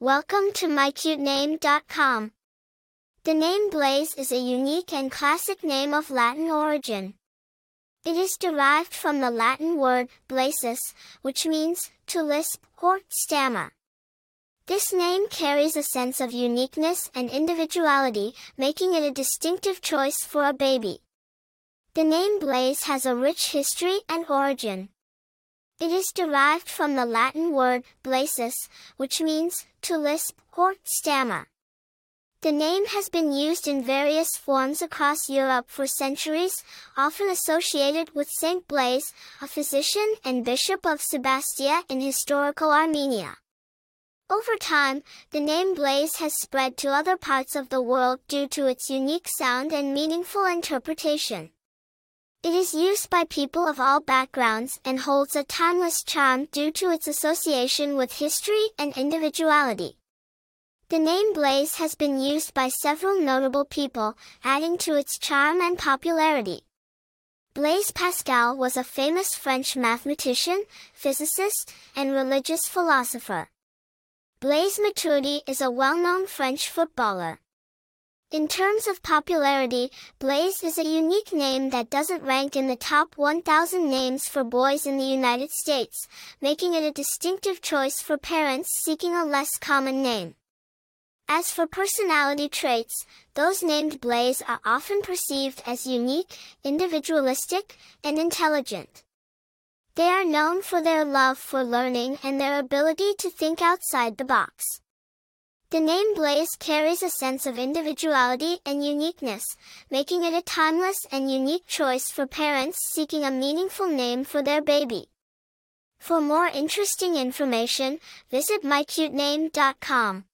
Welcome to mycutename.com. The name Blaise is a unique and classic name of Latin origin. It is derived from the Latin word blaesus, which means to lisp or stammer. This name carries a sense of uniqueness and individuality, making it a distinctive choice for a baby. The name Blaise has a rich history and origin. It is derived from the Latin word blaesus, which means to lisp or stammer. The name has been used in various forms across Europe for centuries, often associated with Saint Blaise, a physician and bishop of Sebastia in historical Armenia. Over time, the name Blaise has spread to other parts of the world due to its unique sound and meaningful interpretation. It is used by people of all backgrounds and holds a timeless charm due to its association with history and individuality. The name Blaise has been used by several notable people, adding to its charm and popularity. Blaise Pascal was a famous French mathematician, physicist, and religious philosopher. Blaise Matuidi is a well-known French footballer. In terms of popularity, Blaise is a unique name that doesn't rank in the top 1,000 names for boys in the United States, making it a distinctive choice for parents seeking a less common name. As for personality traits, those named Blaise are often perceived as unique, individualistic, and intelligent. They are known for their love for learning and their ability to think outside the box. The name Blaise carries a sense of individuality and uniqueness, making it a timeless and unique choice for parents seeking a meaningful name for their baby. For more interesting information, visit mycutename.com.